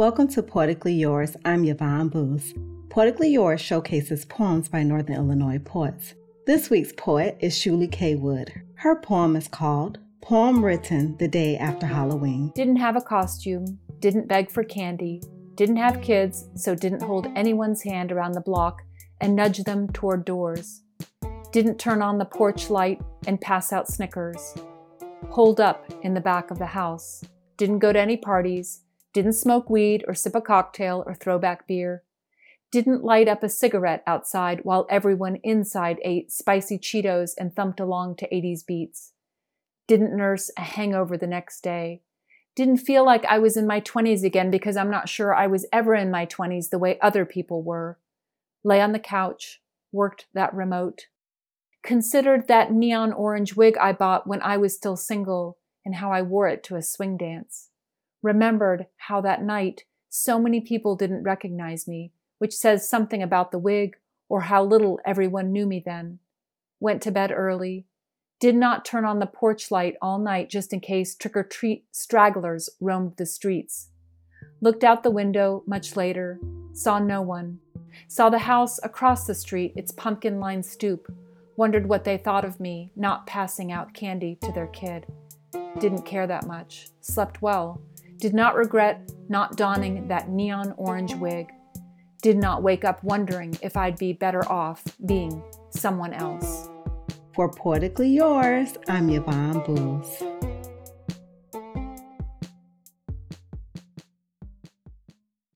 Welcome to Poetically Yours. I'm Yvonne Booth. Poetically Yours showcases poems by Northern Illinois poets. This week's poet is Shuly Cawood. Her poem is called Poem Written the Day After Halloween. Didn't have a costume, didn't beg for candy, didn't have kids, so didn't hold anyone's hand around the block and nudge them toward doors. Didn't turn on the porch light and pass out Snickers. Holed up in the back of the house. Didn't go to any parties didn't smoke weed or sip a cocktail or throw back beer, didn't light up a cigarette outside while everyone inside ate spicy Cheetos and thumped along to 80s beats, didn't nurse a hangover the next day, didn't feel like I was in my 20s again because I'm not sure I was ever in my 20s the way other people were, lay on the couch, worked that remote, considered that neon orange wig I bought when I was still single and how I wore it to a swing dance remembered how that night so many people didn't recognize me, which says something about the wig or how little everyone knew me then. Went to bed early. Did not turn on the porch light all night just in case trick or treat stragglers roamed the streets. Looked out the window much later, saw no one. Saw the house across the street, its pumpkin lined stoop. Wondered what they thought of me, not passing out candy to their kid. Didn't care that much. Slept well did not regret not donning that neon orange wig. Did not wake up wondering if I'd be better off being someone else. For Poetically Yours, I'm Yvonne Booth.